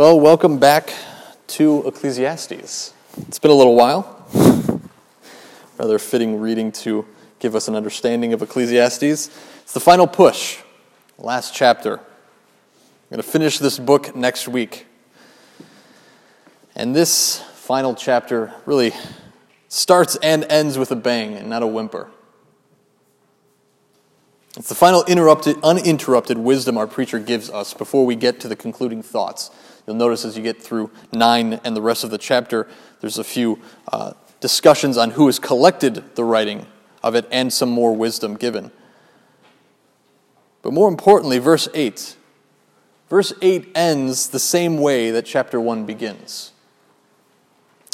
Well, welcome back to Ecclesiastes. It's been a little while. Rather fitting reading to give us an understanding of Ecclesiastes. It's the final push, last chapter. I'm going to finish this book next week. And this final chapter really starts and ends with a bang and not a whimper. It's the final interrupted, uninterrupted wisdom our preacher gives us before we get to the concluding thoughts. You'll notice as you get through 9 and the rest of the chapter, there's a few uh, discussions on who has collected the writing of it and some more wisdom given. But more importantly, verse 8. Verse 8 ends the same way that chapter 1 begins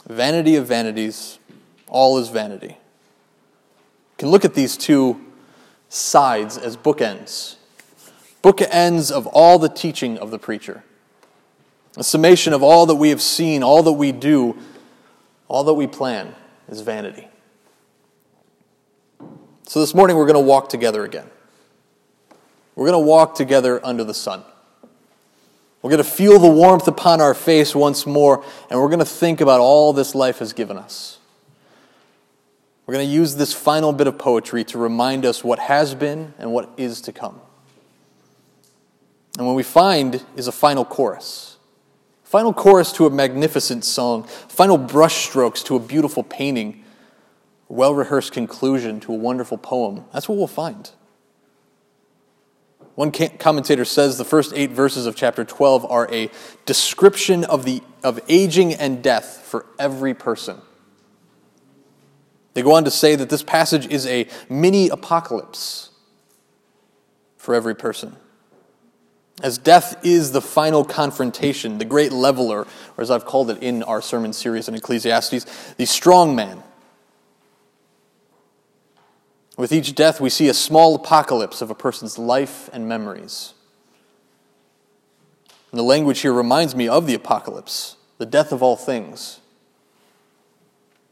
Vanity of vanities, all is vanity. You can look at these two sides as bookends. Bookends of all the teaching of the preacher. A summation of all that we have seen, all that we do, all that we plan is vanity. So this morning we're going to walk together again. We're going to walk together under the sun. We're going to feel the warmth upon our face once more, and we're going to think about all this life has given us. We're going to use this final bit of poetry to remind us what has been and what is to come. And what we find is a final chorus. Final chorus to a magnificent song, final brushstrokes to a beautiful painting, well rehearsed conclusion to a wonderful poem. That's what we'll find. One commentator says the first eight verses of chapter 12 are a description of, the, of aging and death for every person. They go on to say that this passage is a mini apocalypse for every person. As death is the final confrontation, the great leveler, or as I've called it in our sermon series in Ecclesiastes, the strong man. With each death, we see a small apocalypse of a person's life and memories. And the language here reminds me of the apocalypse, the death of all things.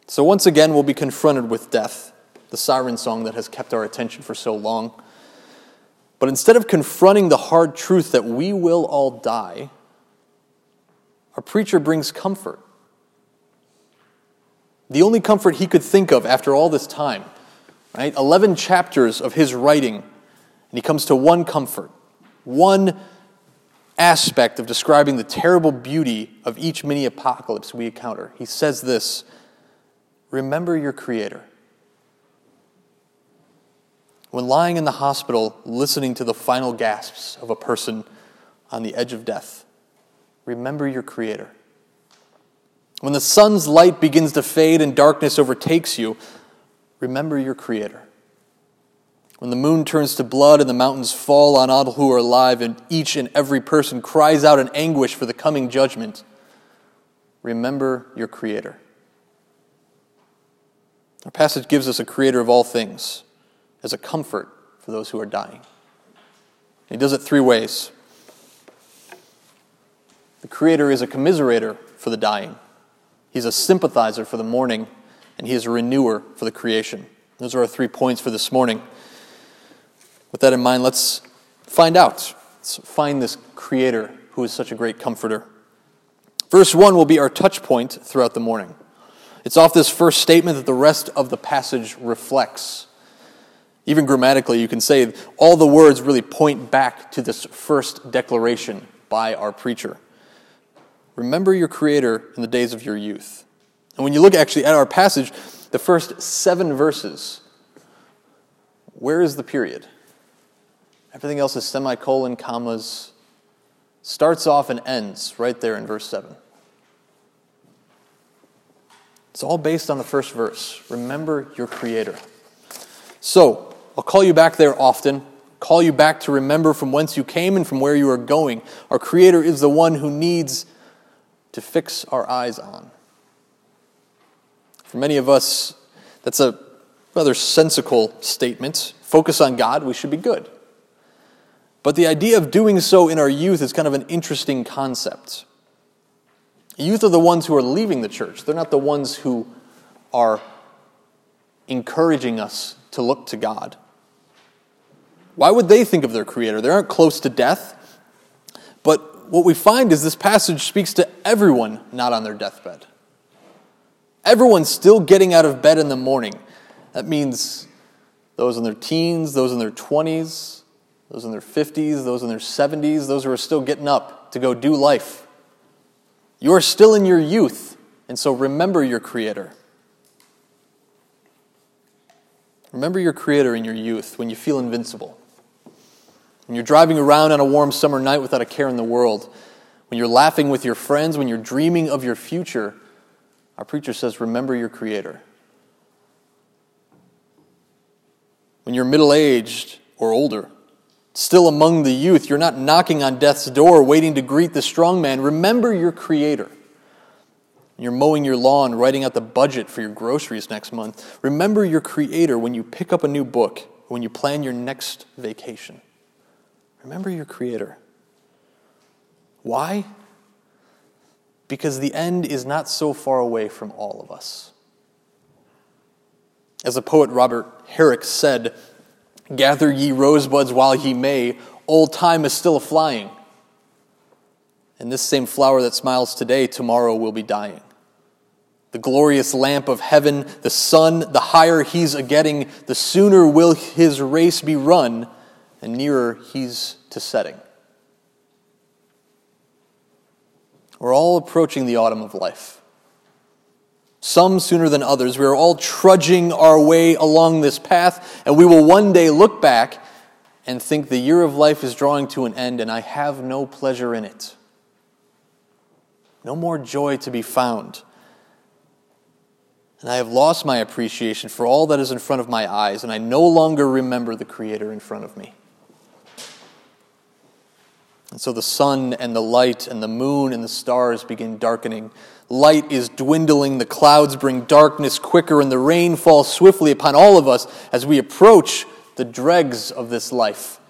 So once again, we'll be confronted with death, the siren song that has kept our attention for so long. But instead of confronting the hard truth that we will all die, our preacher brings comfort. The only comfort he could think of after all this time, right? 11 chapters of his writing, and he comes to one comfort, one aspect of describing the terrible beauty of each mini apocalypse we encounter. He says this remember your Creator. When lying in the hospital, listening to the final gasps of a person on the edge of death, remember your Creator. When the sun's light begins to fade and darkness overtakes you, remember your Creator. When the moon turns to blood and the mountains fall on all who are alive, and each and every person cries out in anguish for the coming judgment, remember your Creator. Our passage gives us a creator of all things as a comfort for those who are dying. He does it three ways. The creator is a commiserator for the dying, he's a sympathizer for the mourning, and he is a renewer for the creation. Those are our three points for this morning. With that in mind, let's find out. Let's find this creator who is such a great comforter. Verse 1 will be our touch point throughout the morning. It's off this first statement that the rest of the passage reflects. Even grammatically, you can say all the words really point back to this first declaration by our preacher. Remember your Creator in the days of your youth. And when you look actually at our passage, the first seven verses, where is the period? Everything else is semicolon, commas, starts off and ends right there in verse 7. It's all based on the first verse. Remember your Creator. So, I'll call you back there often, call you back to remember from whence you came and from where you are going. Our Creator is the one who needs to fix our eyes on. For many of us, that's a rather sensical statement. Focus on God, we should be good. But the idea of doing so in our youth is kind of an interesting concept. Youth are the ones who are leaving the church. They're not the ones who are encouraging us to look to God. Why would they think of their Creator? They aren't close to death. But what we find is this passage speaks to everyone not on their deathbed. Everyone's still getting out of bed in the morning. That means those in their teens, those in their 20s, those in their 50s, those in their 70s, those who are still getting up to go do life. You are still in your youth, and so remember your Creator. Remember your Creator in your youth when you feel invincible. When you're driving around on a warm summer night without a care in the world. When you're laughing with your friends. When you're dreaming of your future. Our preacher says, Remember your Creator. When you're middle aged or older, still among the youth, you're not knocking on death's door waiting to greet the strong man. Remember your Creator. You're mowing your lawn, writing out the budget for your groceries next month. Remember your Creator when you pick up a new book, when you plan your next vacation. Remember your Creator. Why? Because the end is not so far away from all of us. As the poet Robert Herrick said, Gather ye rosebuds while ye may, old time is still a flying. And this same flower that smiles today, tomorrow will be dying. The glorious lamp of heaven, the sun, the higher he's a getting, the sooner will his race be run, and nearer he's to setting. We're all approaching the autumn of life. Some sooner than others. We are all trudging our way along this path, and we will one day look back and think the year of life is drawing to an end, and I have no pleasure in it no more joy to be found. And I have lost my appreciation for all that is in front of my eyes, and I no longer remember the Creator in front of me. And so the sun and the light and the moon and the stars begin darkening. Light is dwindling, the clouds bring darkness quicker, and the rain falls swiftly upon all of us as we approach the dregs of this life.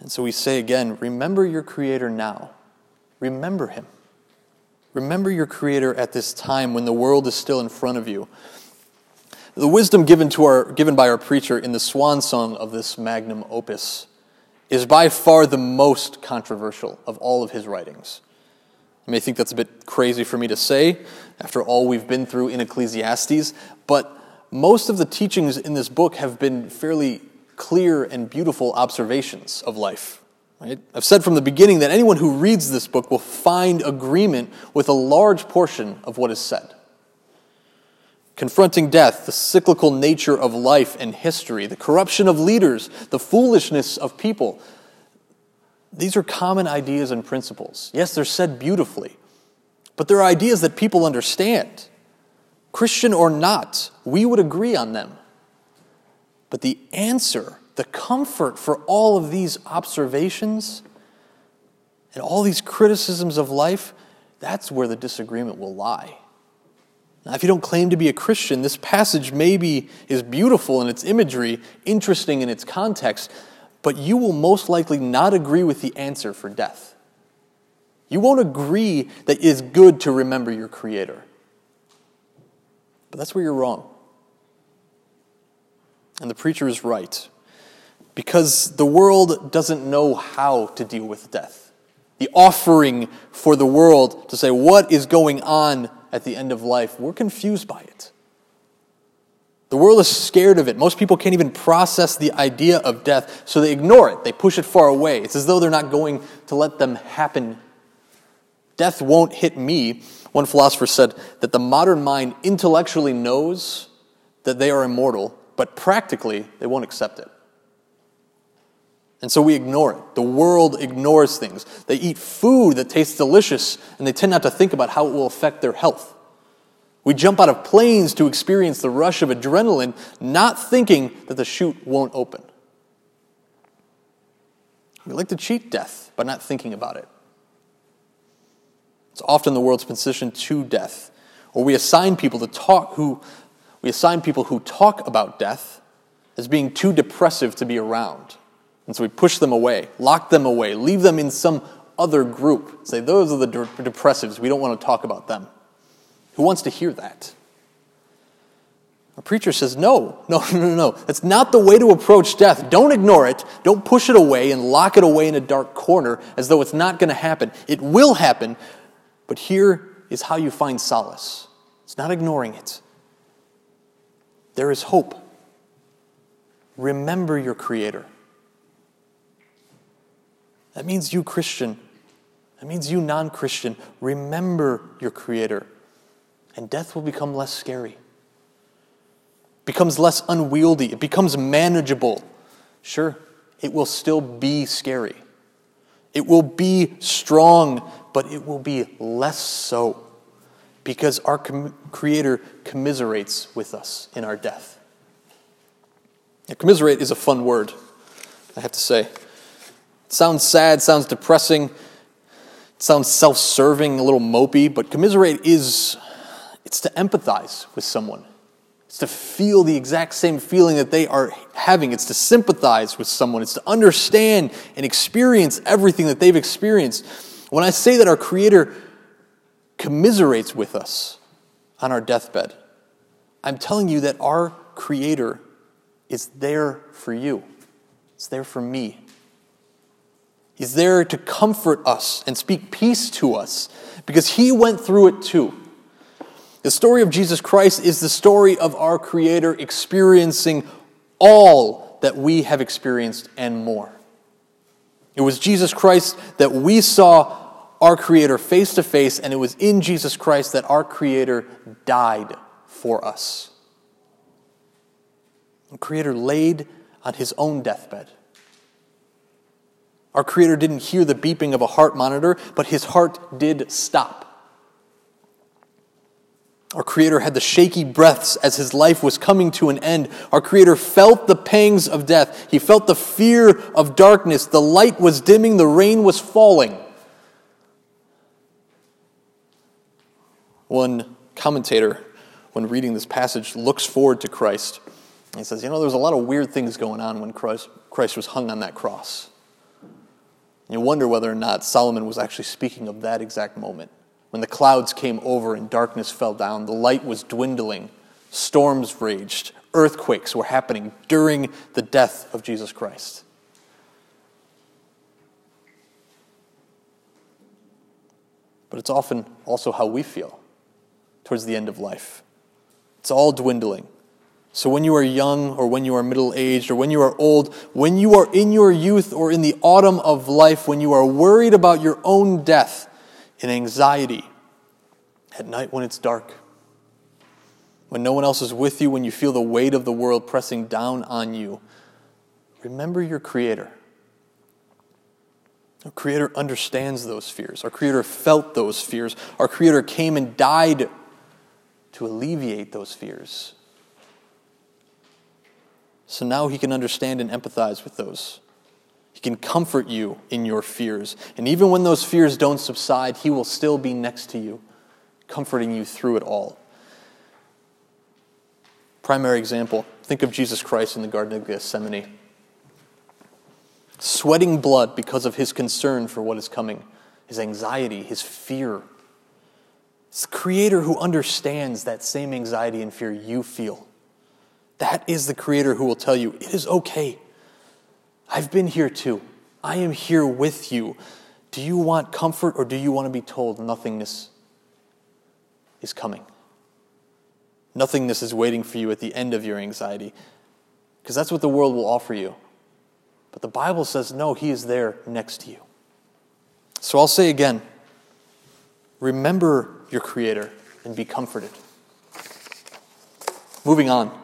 And so we say again remember your Creator now. Remember him. Remember your Creator at this time when the world is still in front of you. The wisdom given, to our, given by our preacher in the swan song of this magnum opus is by far the most controversial of all of his writings. You may think that's a bit crazy for me to say after all we've been through in Ecclesiastes, but most of the teachings in this book have been fairly clear and beautiful observations of life. Right? I've said from the beginning that anyone who reads this book will find agreement with a large portion of what is said. Confronting death, the cyclical nature of life and history, the corruption of leaders, the foolishness of people. These are common ideas and principles. Yes, they're said beautifully, but they're ideas that people understand. Christian or not, we would agree on them. But the answer the comfort for all of these observations and all these criticisms of life, that's where the disagreement will lie. Now, if you don't claim to be a Christian, this passage maybe is beautiful in its imagery, interesting in its context, but you will most likely not agree with the answer for death. You won't agree that it is good to remember your Creator. But that's where you're wrong. And the preacher is right because the world doesn't know how to deal with death. The offering for the world to say, what is going on at the end of life, we're confused by it. The world is scared of it. Most people can't even process the idea of death, so they ignore it. They push it far away. It's as though they're not going to let them happen. Death won't hit me. One philosopher said that the modern mind intellectually knows that they are immortal, but practically they won't accept it. And so we ignore it. The world ignores things. They eat food that tastes delicious, and they tend not to think about how it will affect their health. We jump out of planes to experience the rush of adrenaline, not thinking that the chute won't open. We like to cheat death by not thinking about it. It's often the world's position to death, or we assign people to talk who we assign people who talk about death as being too depressive to be around. And so we push them away, lock them away, leave them in some other group. Say, those are the de- depressives. We don't want to talk about them. Who wants to hear that? A preacher says, no, no, no, no, no. That's not the way to approach death. Don't ignore it. Don't push it away and lock it away in a dark corner as though it's not going to happen. It will happen, but here is how you find solace. It's not ignoring it. There is hope. Remember your Creator. That means you, Christian. That means you, non Christian. Remember your Creator. And death will become less scary becomes less unwieldy, it becomes manageable. Sure, it will still be scary. It will be strong, but it will be less so because our com- Creator commiserates with us in our death. Now, commiserate is a fun word, I have to say. Sounds sad, sounds depressing, sounds self serving, a little mopey, but commiserate is it's to empathize with someone. It's to feel the exact same feeling that they are having. It's to sympathize with someone. It's to understand and experience everything that they've experienced. When I say that our Creator commiserates with us on our deathbed, I'm telling you that our Creator is there for you, it's there for me. He's there to comfort us and speak peace to us because He went through it too. The story of Jesus Christ is the story of our Creator experiencing all that we have experienced and more. It was Jesus Christ that we saw our Creator face to face, and it was in Jesus Christ that our Creator died for us. The Creator laid on his own deathbed. Our Creator didn't hear the beeping of a heart monitor, but his heart did stop. Our Creator had the shaky breaths as his life was coming to an end. Our Creator felt the pangs of death. He felt the fear of darkness. The light was dimming, the rain was falling. One commentator, when reading this passage, looks forward to Christ. He says, You know, there's a lot of weird things going on when Christ, Christ was hung on that cross. And you wonder whether or not Solomon was actually speaking of that exact moment. When the clouds came over and darkness fell down, the light was dwindling, storms raged, earthquakes were happening during the death of Jesus Christ. But it's often also how we feel towards the end of life. It's all dwindling. So, when you are young, or when you are middle aged, or when you are old, when you are in your youth or in the autumn of life, when you are worried about your own death, in anxiety at night when it's dark, when no one else is with you, when you feel the weight of the world pressing down on you. Remember your Creator. Our Creator understands those fears. Our Creator felt those fears. Our Creator came and died to alleviate those fears. So now He can understand and empathize with those. He can comfort you in your fears. And even when those fears don't subside, He will still be next to you, comforting you through it all. Primary example think of Jesus Christ in the Garden of Gethsemane. Sweating blood because of his concern for what is coming, his anxiety, his fear. It's the Creator who understands that same anxiety and fear you feel. That is the Creator who will tell you it is okay. I've been here too. I am here with you. Do you want comfort or do you want to be told nothingness is coming? Nothingness is waiting for you at the end of your anxiety. Because that's what the world will offer you. But the Bible says, no, He is there next to you. So I'll say again remember your Creator and be comforted. Moving on.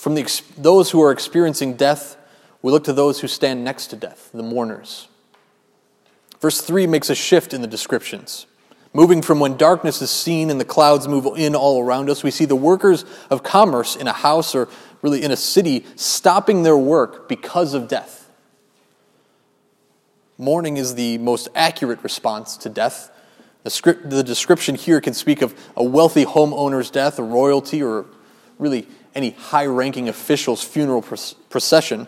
From the, those who are experiencing death, we look to those who stand next to death, the mourners. Verse 3 makes a shift in the descriptions. Moving from when darkness is seen and the clouds move in all around us, we see the workers of commerce in a house or really in a city stopping their work because of death. Mourning is the most accurate response to death. The, script, the description here can speak of a wealthy homeowner's death, a royalty, or really any high ranking official's funeral procession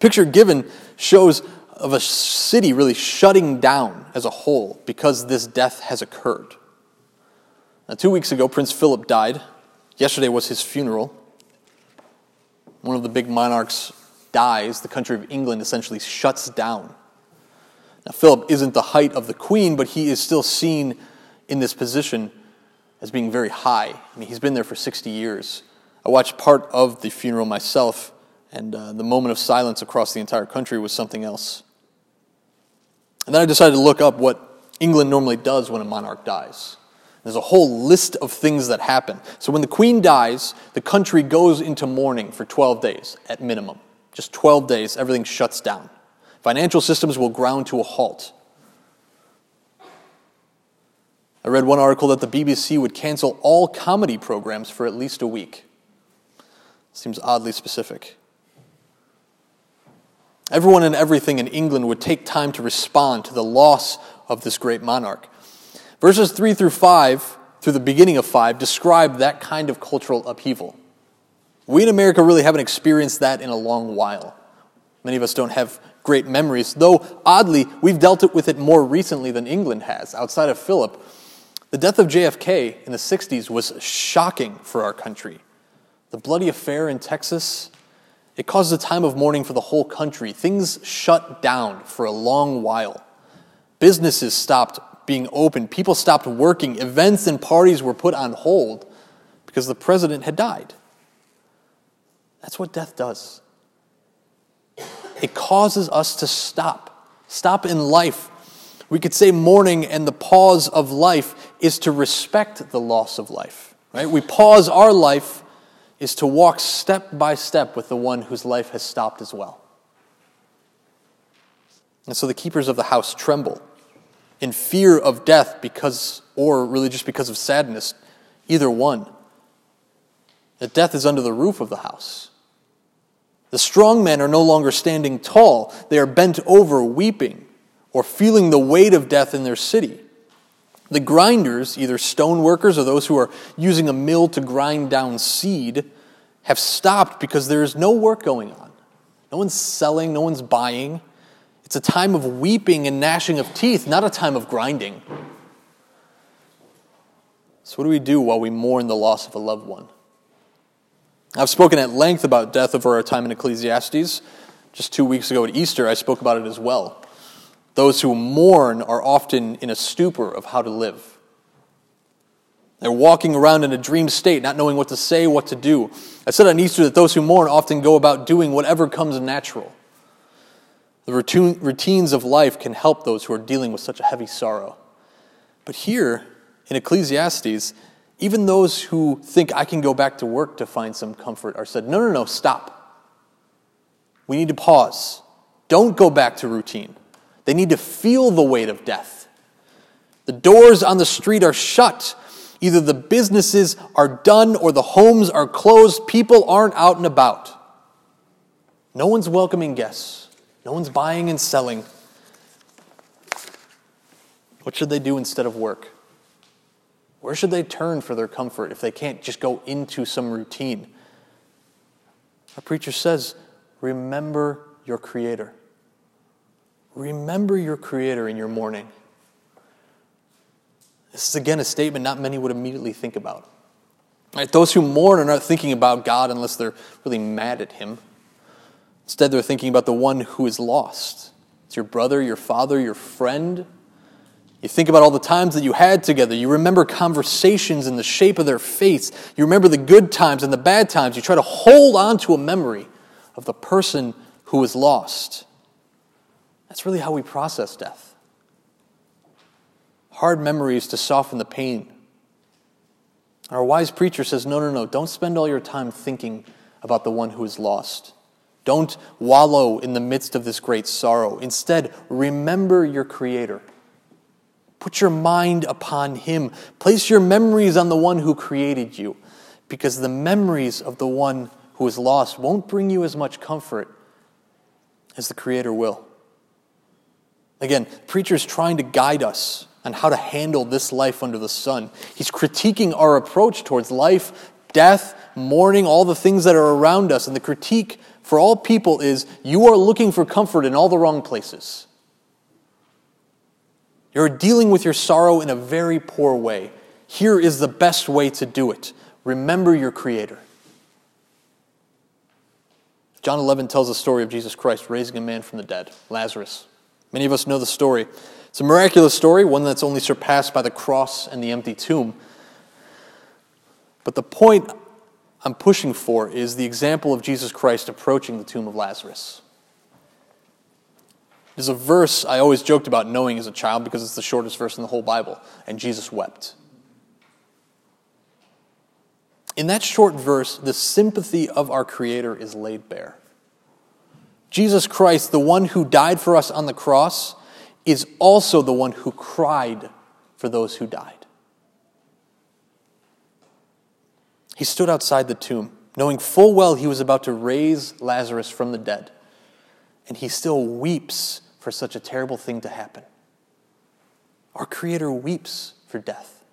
picture given shows of a city really shutting down as a whole because this death has occurred. Now, two weeks ago, Prince Philip died. Yesterday was his funeral. One of the big monarchs dies. The country of England essentially shuts down. Now, Philip isn't the height of the queen, but he is still seen in this position as being very high. I mean, he's been there for 60 years. I watched part of the funeral myself, and uh, the moment of silence across the entire country was something else. And then I decided to look up what England normally does when a monarch dies. There's a whole list of things that happen. So when the queen dies, the country goes into mourning for 12 days at minimum. Just 12 days, everything shuts down. Financial systems will ground to a halt. I read one article that the BBC would cancel all comedy programs for at least a week. Seems oddly specific. Everyone and everything in England would take time to respond to the loss of this great monarch. Verses 3 through 5, through the beginning of 5, describe that kind of cultural upheaval. We in America really haven't experienced that in a long while. Many of us don't have great memories, though oddly, we've dealt with it more recently than England has, outside of Philip. The death of JFK in the 60s was shocking for our country. The bloody affair in Texas, it caused a time of mourning for the whole country. Things shut down for a long while. Businesses stopped being open, people stopped working, events and parties were put on hold because the president had died. That's what death does. It causes us to stop, stop in life. We could say mourning and the pause of life is to respect the loss of life. Right? We pause our life is to walk step by step with the one whose life has stopped as well. And so the keepers of the house tremble in fear of death because, or really just because of sadness, either one. That death is under the roof of the house. The strong men are no longer standing tall, they are bent over, weeping, or feeling the weight of death in their city. The grinders, either stone workers or those who are using a mill to grind down seed, have stopped because there is no work going on. No one's selling, no one's buying. It's a time of weeping and gnashing of teeth, not a time of grinding. So, what do we do while we mourn the loss of a loved one? I've spoken at length about death over our time in Ecclesiastes. Just two weeks ago at Easter, I spoke about it as well. Those who mourn are often in a stupor of how to live. They're walking around in a dream state, not knowing what to say, what to do. I said on Easter that those who mourn often go about doing whatever comes natural. The routines of life can help those who are dealing with such a heavy sorrow. But here in Ecclesiastes, even those who think I can go back to work to find some comfort are said, no, no, no, stop. We need to pause. Don't go back to routine. They need to feel the weight of death. The doors on the street are shut. Either the businesses are done or the homes are closed. People aren't out and about. No one's welcoming guests. No one's buying and selling. What should they do instead of work? Where should they turn for their comfort if they can't just go into some routine? Our preacher says, Remember your Creator. Remember your Creator in your mourning. This is again a statement not many would immediately think about. Right? Those who mourn are not thinking about God unless they're really mad at Him. Instead, they're thinking about the one who is lost. It's your brother, your father, your friend, you think about all the times that you had together. You remember conversations and the shape of their face. You remember the good times and the bad times. You try to hold on to a memory of the person who was lost. That's really how we process death. Hard memories to soften the pain. Our wise preacher says, no, no, no, don't spend all your time thinking about the one who is lost. Don't wallow in the midst of this great sorrow. Instead, remember your Creator. Put your mind upon Him. Place your memories on the one who created you, because the memories of the one who is lost won't bring you as much comfort as the Creator will. Again, preacher's trying to guide us on how to handle this life under the sun. He's critiquing our approach towards life, death, mourning, all the things that are around us. And the critique for all people is you are looking for comfort in all the wrong places. You're dealing with your sorrow in a very poor way. Here is the best way to do it. remember your Creator. John 11 tells the story of Jesus Christ raising a man from the dead, Lazarus. Many of us know the story. It's a miraculous story, one that's only surpassed by the cross and the empty tomb. But the point I'm pushing for is the example of Jesus Christ approaching the tomb of Lazarus. There's a verse I always joked about knowing as a child because it's the shortest verse in the whole Bible, and Jesus wept. In that short verse, the sympathy of our Creator is laid bare. Jesus Christ, the one who died for us on the cross, is also the one who cried for those who died. He stood outside the tomb, knowing full well he was about to raise Lazarus from the dead, and he still weeps for such a terrible thing to happen. Our Creator weeps for death.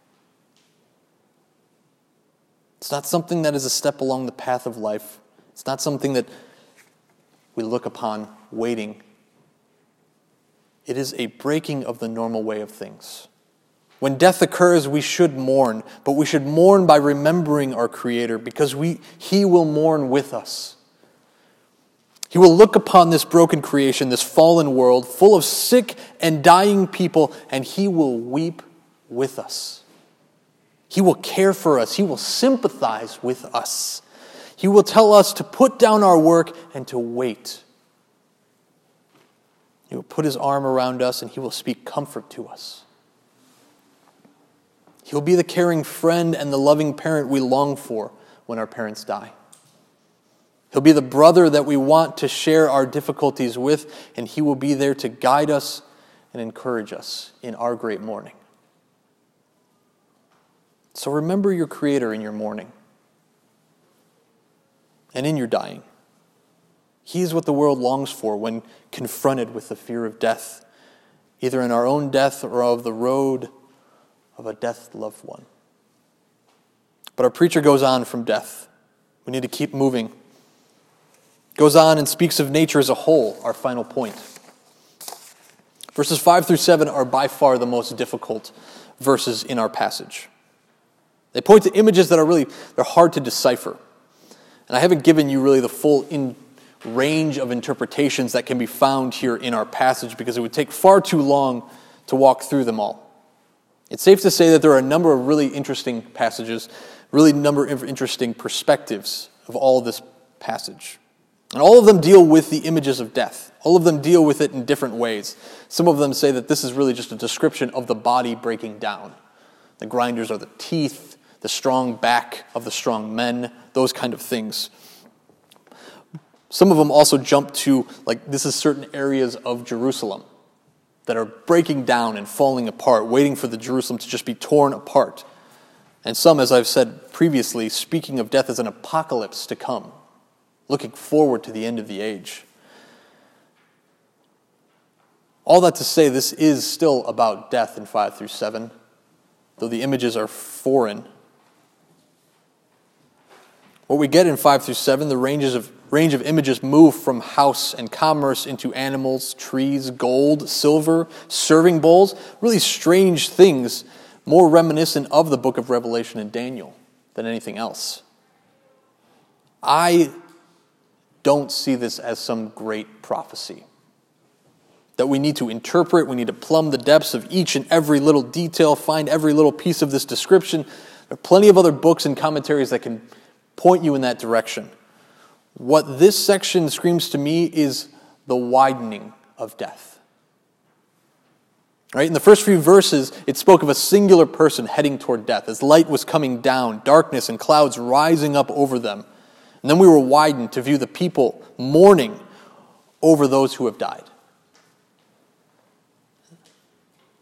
It's not something that is a step along the path of life. It's not something that we look upon waiting. It is a breaking of the normal way of things. When death occurs, we should mourn, but we should mourn by remembering our Creator because we, He will mourn with us. He will look upon this broken creation, this fallen world, full of sick and dying people, and He will weep with us. He will care for us. He will sympathize with us. He will tell us to put down our work and to wait. He will put His arm around us and He will speak comfort to us. He'll be the caring friend and the loving parent we long for when our parents die. He'll be the brother that we want to share our difficulties with, and He will be there to guide us and encourage us in our great mourning. So remember your Creator in your mourning and in your dying. He is what the world longs for when confronted with the fear of death, either in our own death or of the road of a death loved one. But our preacher goes on from death. We need to keep moving. Goes on and speaks of nature as a whole, our final point. Verses 5 through 7 are by far the most difficult verses in our passage. They point to images that are really they're hard to decipher. And I haven't given you really the full in range of interpretations that can be found here in our passage because it would take far too long to walk through them all. It's safe to say that there are a number of really interesting passages, really number of interesting perspectives of all of this passage. And all of them deal with the images of death. All of them deal with it in different ways. Some of them say that this is really just a description of the body breaking down. The grinders are the teeth, the strong back of the strong men, those kind of things. Some of them also jump to, like, this is certain areas of Jerusalem that are breaking down and falling apart, waiting for the Jerusalem to just be torn apart. And some, as I've said previously, speaking of death as an apocalypse to come, looking forward to the end of the age. All that to say, this is still about death in 5 through 7, though the images are foreign. What we get in 5 through 7, the ranges of range of images move from house and commerce into animals, trees, gold, silver, serving bowls, really strange things, more reminiscent of the book of Revelation and Daniel than anything else. I don't see this as some great prophecy that we need to interpret, we need to plumb the depths of each and every little detail, find every little piece of this description. There are plenty of other books and commentaries that can point you in that direction. What this section screams to me is the widening of death. Right? In the first few verses, it spoke of a singular person heading toward death as light was coming down, darkness and clouds rising up over them. And then we were widened to view the people mourning over those who have died.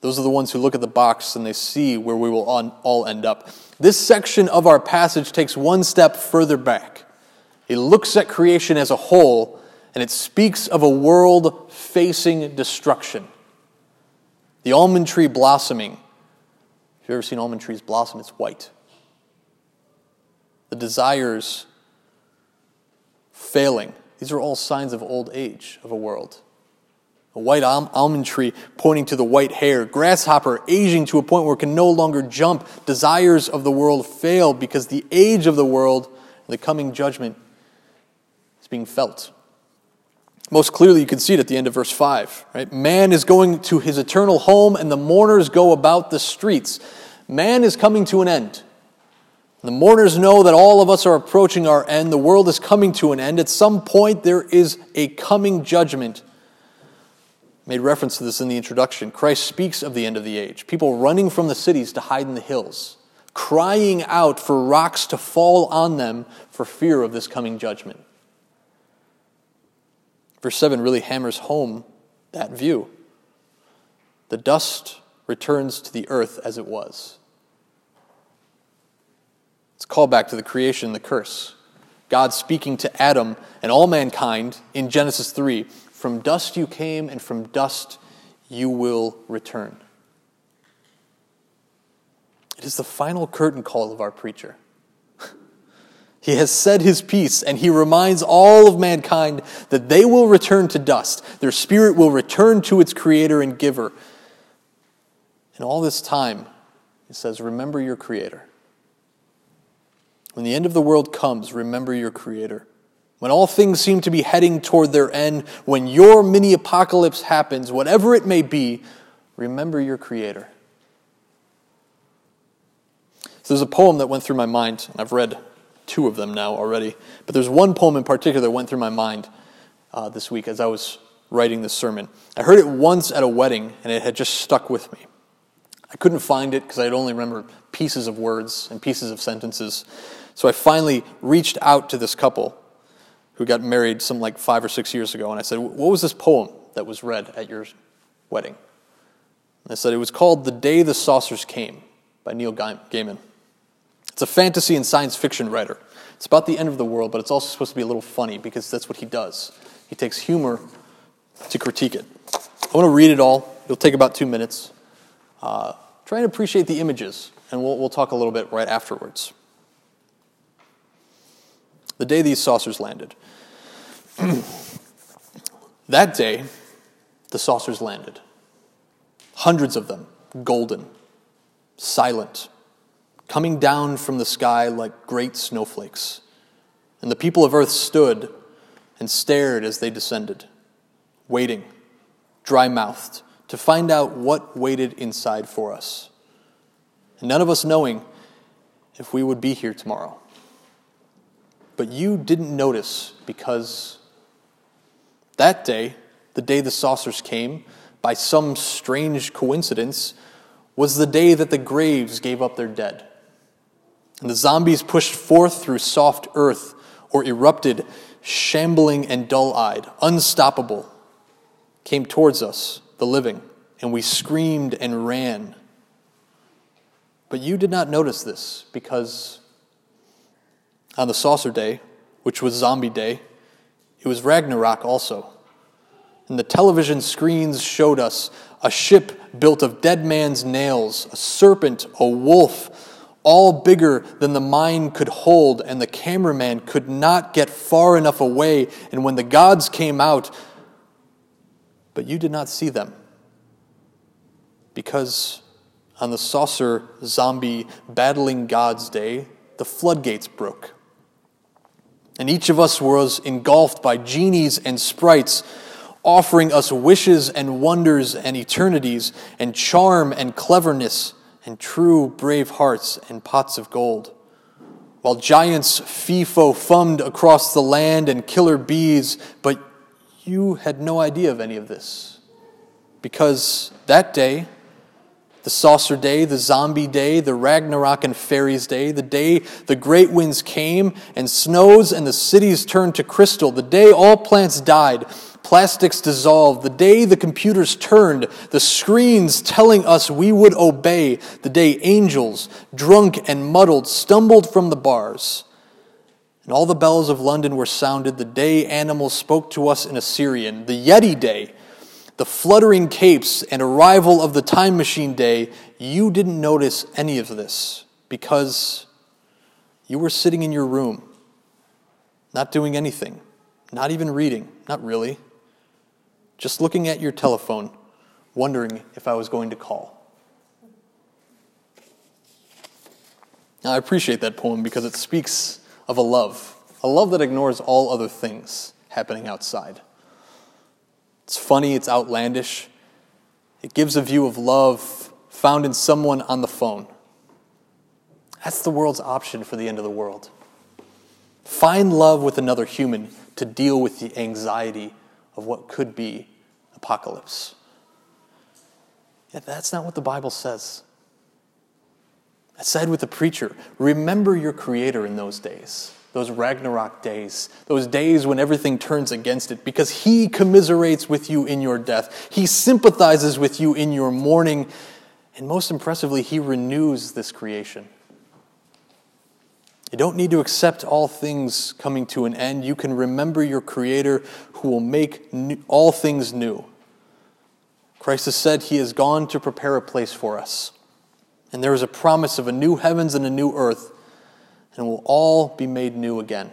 Those are the ones who look at the box and they see where we will all end up. This section of our passage takes one step further back. It looks at creation as a whole, and it speaks of a world facing destruction. The almond tree blossoming. If you've ever seen almond trees blossom, it's white. The desires failing. These are all signs of old age of a world. a white almond tree pointing to the white hair, grasshopper aging to a point where it can no longer jump, desires of the world fail because the age of the world and the coming judgment is being felt. Most clearly, you can see it at the end of verse 5. Right? Man is going to his eternal home, and the mourners go about the streets. Man is coming to an end. The mourners know that all of us are approaching our end. The world is coming to an end. At some point, there is a coming judgment. I made reference to this in the introduction. Christ speaks of the end of the age. People running from the cities to hide in the hills, crying out for rocks to fall on them for fear of this coming judgment. Verse 7 really hammers home that view. The dust returns to the earth as it was. It's a callback to the creation, the curse. God speaking to Adam and all mankind in Genesis 3 From dust you came, and from dust you will return. It is the final curtain call of our preacher. He has said his piece, and he reminds all of mankind that they will return to dust. Their spirit will return to its creator and giver. And all this time, he says, Remember your creator. When the end of the world comes, remember your creator. When all things seem to be heading toward their end, when your mini apocalypse happens, whatever it may be, remember your creator. So there's a poem that went through my mind, and I've read two of them now already. But there's one poem in particular that went through my mind uh, this week as I was writing this sermon. I heard it once at a wedding, and it had just stuck with me. I couldn't find it because I'd only remember pieces of words and pieces of sentences. So I finally reached out to this couple who got married some like five or six years ago, and I said, What was this poem that was read at your wedding? And they said it was called The Day the Saucers Came by Neil Gaiman. It's a fantasy and science fiction writer. It's about the end of the world, but it's also supposed to be a little funny because that's what he does. He takes humor to critique it. I want to read it all. It'll take about two minutes. Uh, try and appreciate the images, and we'll, we'll talk a little bit right afterwards. The day these saucers landed. that day, the saucers landed. Hundreds of them, golden, silent, coming down from the sky like great snowflakes. And the people of earth stood and stared as they descended, waiting, dry mouthed, to find out what waited inside for us. And none of us knowing if we would be here tomorrow. But you didn't notice because that day, the day the saucers came, by some strange coincidence, was the day that the graves gave up their dead. And the zombies pushed forth through soft earth or erupted, shambling and dull eyed, unstoppable, came towards us, the living, and we screamed and ran. But you did not notice this because on the saucer day, which was zombie day, it was Ragnarok also. And the television screens showed us a ship built of dead man's nails, a serpent, a wolf, all bigger than the mind could hold, and the cameraman could not get far enough away. And when the gods came out, but you did not see them. Because on the saucer zombie battling God's day, the floodgates broke. And each of us was engulfed by genies and sprites, offering us wishes and wonders and eternities, and charm and cleverness and true brave hearts and pots of gold. While giants FIFO fummed across the land and killer bees, but you had no idea of any of this. Because that day, the saucer day, the zombie day, the Ragnarok and fairies day, the day the great winds came and snows and the cities turned to crystal, the day all plants died, Plastics dissolved. The day the computers turned, the screens telling us we would obey. The day angels, drunk and muddled, stumbled from the bars. And all the bells of London were sounded. The day animals spoke to us in Assyrian. The Yeti day, the fluttering capes and arrival of the time machine day. You didn't notice any of this because you were sitting in your room, not doing anything, not even reading, not really just looking at your telephone, wondering if I was going to call. Now, I appreciate that poem because it speaks of a love, a love that ignores all other things happening outside. It's funny, it's outlandish. It gives a view of love found in someone on the phone. That's the world's option for the end of the world. Find love with another human to deal with the anxiety of what could be apocalypse. Yet that's not what the Bible says. I said with the preacher, remember your Creator in those days, those Ragnarok days, those days when everything turns against it, because He commiserates with you in your death. He sympathizes with you in your mourning, and most impressively, He renews this creation. You don't need to accept all things coming to an end. You can remember your Creator who will make new, all things new. Christ has said He has gone to prepare a place for us. And there is a promise of a new heavens and a new earth, and will all be made new again.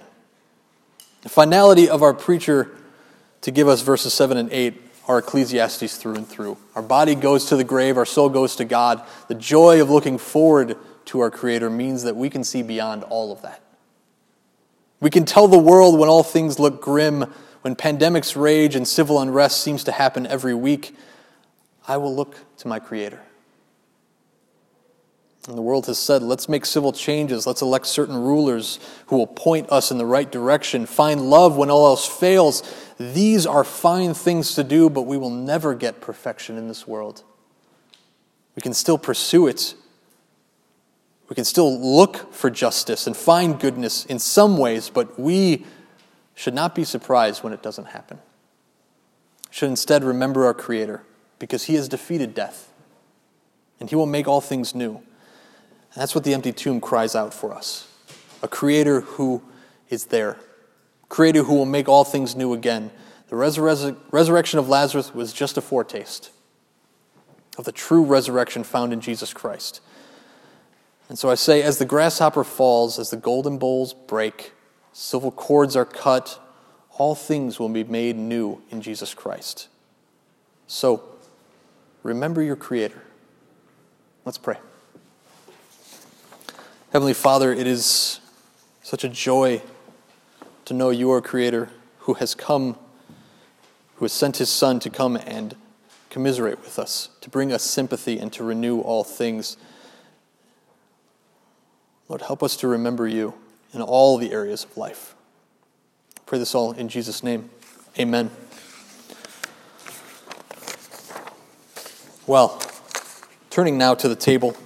The finality of our preacher to give us verses 7 and 8 are Ecclesiastes through and through. Our body goes to the grave, our soul goes to God. The joy of looking forward to our Creator means that we can see beyond all of that. We can tell the world when all things look grim, when pandemics rage and civil unrest seems to happen every week, I will look to my Creator. And the world has said, let's make civil changes. Let's elect certain rulers who will point us in the right direction. Find love when all else fails. These are fine things to do, but we will never get perfection in this world. We can still pursue it. We can still look for justice and find goodness in some ways, but we should not be surprised when it doesn't happen. We should instead remember our Creator because He has defeated death and He will make all things new. And that's what the empty tomb cries out for us a creator who is there, creator who will make all things new again. The resur- resurrection of Lazarus was just a foretaste of the true resurrection found in Jesus Christ. And so I say, as the grasshopper falls, as the golden bowls break, silver cords are cut, all things will be made new in Jesus Christ. So, remember your Creator. Let's pray. Heavenly Father, it is such a joy to know you are Creator who has come, who has sent His Son to come and commiserate with us, to bring us sympathy and to renew all things. Lord, help us to remember you in all the areas of life. I pray this all in Jesus' name. Amen. Well, turning now to the table.